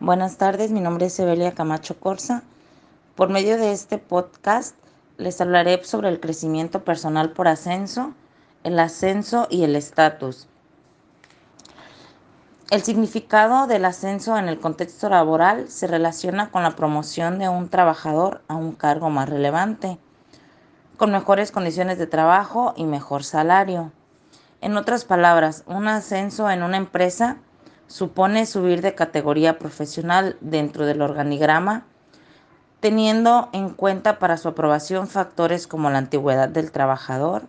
Buenas tardes, mi nombre es Evelia Camacho Corsa. Por medio de este podcast les hablaré sobre el crecimiento personal por ascenso, el ascenso y el estatus. El significado del ascenso en el contexto laboral se relaciona con la promoción de un trabajador a un cargo más relevante, con mejores condiciones de trabajo y mejor salario. En otras palabras, un ascenso en una empresa supone subir de categoría profesional dentro del organigrama, teniendo en cuenta para su aprobación factores como la antigüedad del trabajador,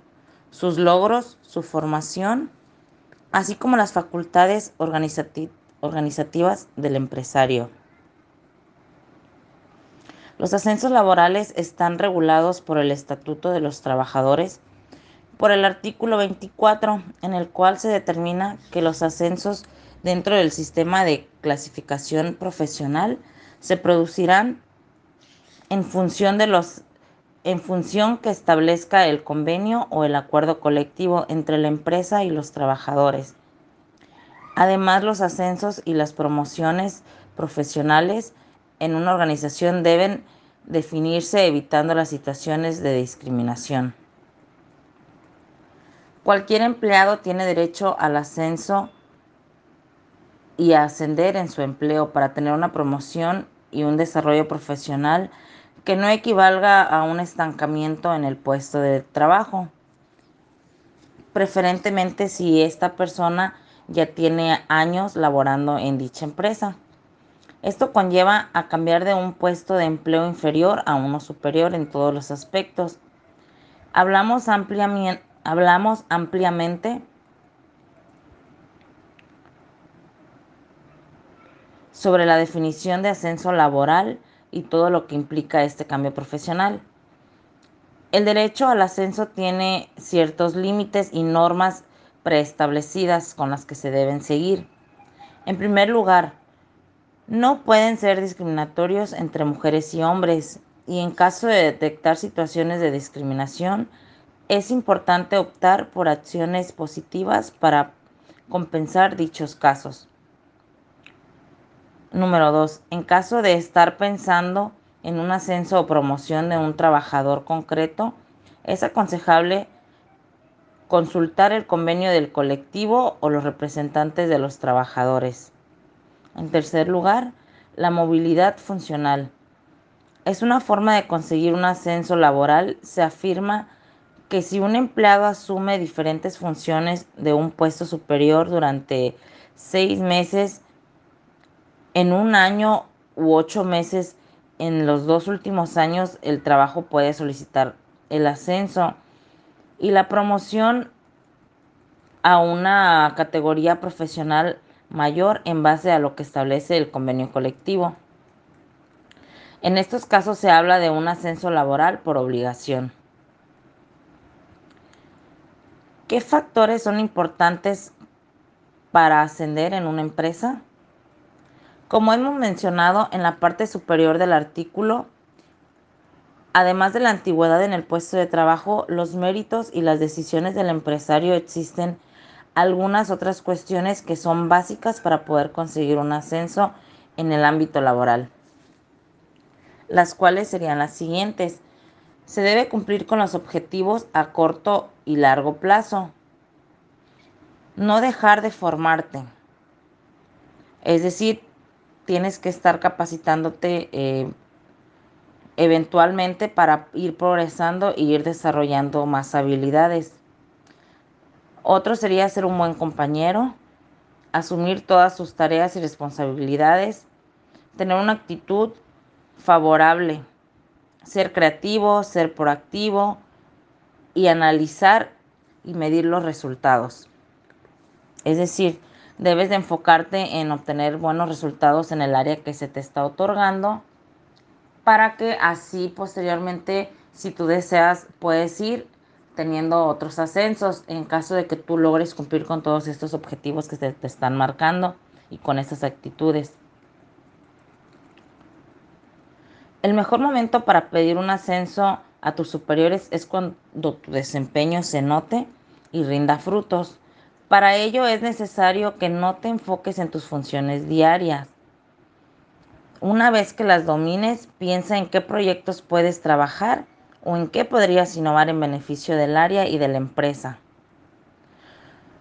sus logros, su formación, así como las facultades organizativas del empresario. Los ascensos laborales están regulados por el Estatuto de los Trabajadores, por el artículo 24, en el cual se determina que los ascensos dentro del sistema de clasificación profesional se producirán en función de los en función que establezca el convenio o el acuerdo colectivo entre la empresa y los trabajadores. Además, los ascensos y las promociones profesionales en una organización deben definirse evitando las situaciones de discriminación. Cualquier empleado tiene derecho al ascenso y ascender en su empleo para tener una promoción y un desarrollo profesional que no equivalga a un estancamiento en el puesto de trabajo. Preferentemente si esta persona ya tiene años laborando en dicha empresa. Esto conlleva a cambiar de un puesto de empleo inferior a uno superior en todos los aspectos. Hablamos, ampliamente, hablamos ampliamente sobre la definición de ascenso laboral y todo lo que implica este cambio profesional. El derecho al ascenso tiene ciertos límites y normas preestablecidas con las que se deben seguir. En primer lugar, no pueden ser discriminatorios entre mujeres y hombres y en caso de detectar situaciones de discriminación, es importante optar por acciones positivas para compensar dichos casos. Número 2. En caso de estar pensando en un ascenso o promoción de un trabajador concreto, es aconsejable consultar el convenio del colectivo o los representantes de los trabajadores. En tercer lugar, la movilidad funcional. Es una forma de conseguir un ascenso laboral. Se afirma que si un empleado asume diferentes funciones de un puesto superior durante seis meses, en un año u ocho meses, en los dos últimos años, el trabajo puede solicitar el ascenso y la promoción a una categoría profesional mayor en base a lo que establece el convenio colectivo. En estos casos se habla de un ascenso laboral por obligación. ¿Qué factores son importantes para ascender en una empresa? Como hemos mencionado en la parte superior del artículo, además de la antigüedad en el puesto de trabajo, los méritos y las decisiones del empresario existen algunas otras cuestiones que son básicas para poder conseguir un ascenso en el ámbito laboral, las cuales serían las siguientes. Se debe cumplir con los objetivos a corto y largo plazo. No dejar de formarte. Es decir, tienes que estar capacitándote eh, eventualmente para ir progresando e ir desarrollando más habilidades. Otro sería ser un buen compañero, asumir todas sus tareas y responsabilidades, tener una actitud favorable, ser creativo, ser proactivo y analizar y medir los resultados. Es decir, debes de enfocarte en obtener buenos resultados en el área que se te está otorgando para que así posteriormente, si tú deseas, puedes ir teniendo otros ascensos en caso de que tú logres cumplir con todos estos objetivos que se te están marcando y con estas actitudes. El mejor momento para pedir un ascenso a tus superiores es cuando tu desempeño se note y rinda frutos. Para ello es necesario que no te enfoques en tus funciones diarias. Una vez que las domines, piensa en qué proyectos puedes trabajar o en qué podrías innovar en beneficio del área y de la empresa.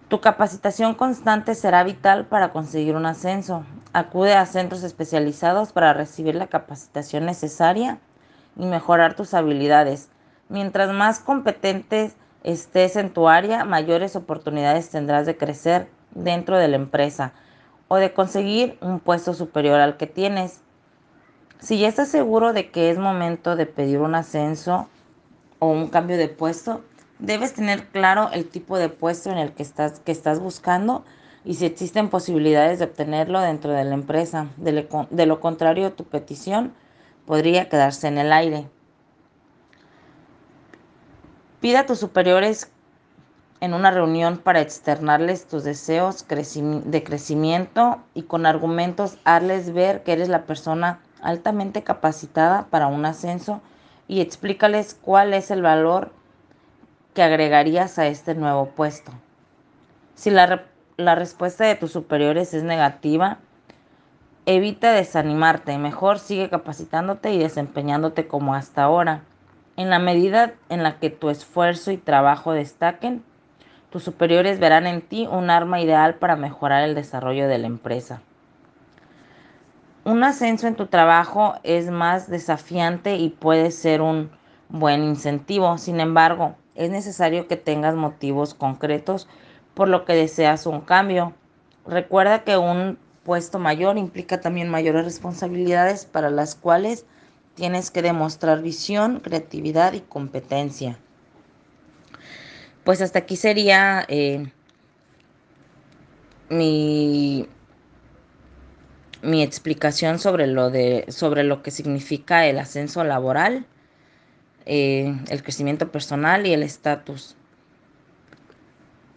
Tu capacitación constante será vital para conseguir un ascenso. Acude a centros especializados para recibir la capacitación necesaria y mejorar tus habilidades. Mientras más competentes estés en tu área, mayores oportunidades tendrás de crecer dentro de la empresa o de conseguir un puesto superior al que tienes. Si ya estás seguro de que es momento de pedir un ascenso o un cambio de puesto, Debes tener claro el tipo de puesto en el que estás, que estás buscando y si existen posibilidades de obtenerlo dentro de la empresa. De lo, contrario, tu petición podría quedarse en el aire. Pida a tus superiores en una reunión para externarles tus deseos de crecimiento y con argumentos hazles ver que eres la persona altamente capacitada para un ascenso y explícales cuál es el valor que agregarías a este nuevo puesto. Si la, la respuesta de tus superiores es negativa, evita desanimarte, mejor sigue capacitándote y desempeñándote como hasta ahora. En la medida en la que tu esfuerzo y trabajo destaquen, tus superiores verán en ti un arma ideal para mejorar el desarrollo de la empresa. Un ascenso en tu trabajo es más desafiante y puede ser un buen incentivo. Sin embargo, es necesario que tengas motivos concretos por lo que deseas un cambio. Recuerda que un puesto mayor implica también mayores responsabilidades para las cuales tienes que demostrar visión, creatividad y competencia. Pues hasta aquí sería eh, mi, mi explicación sobre lo, de, sobre lo que significa el ascenso laboral. Eh, el crecimiento personal y el estatus.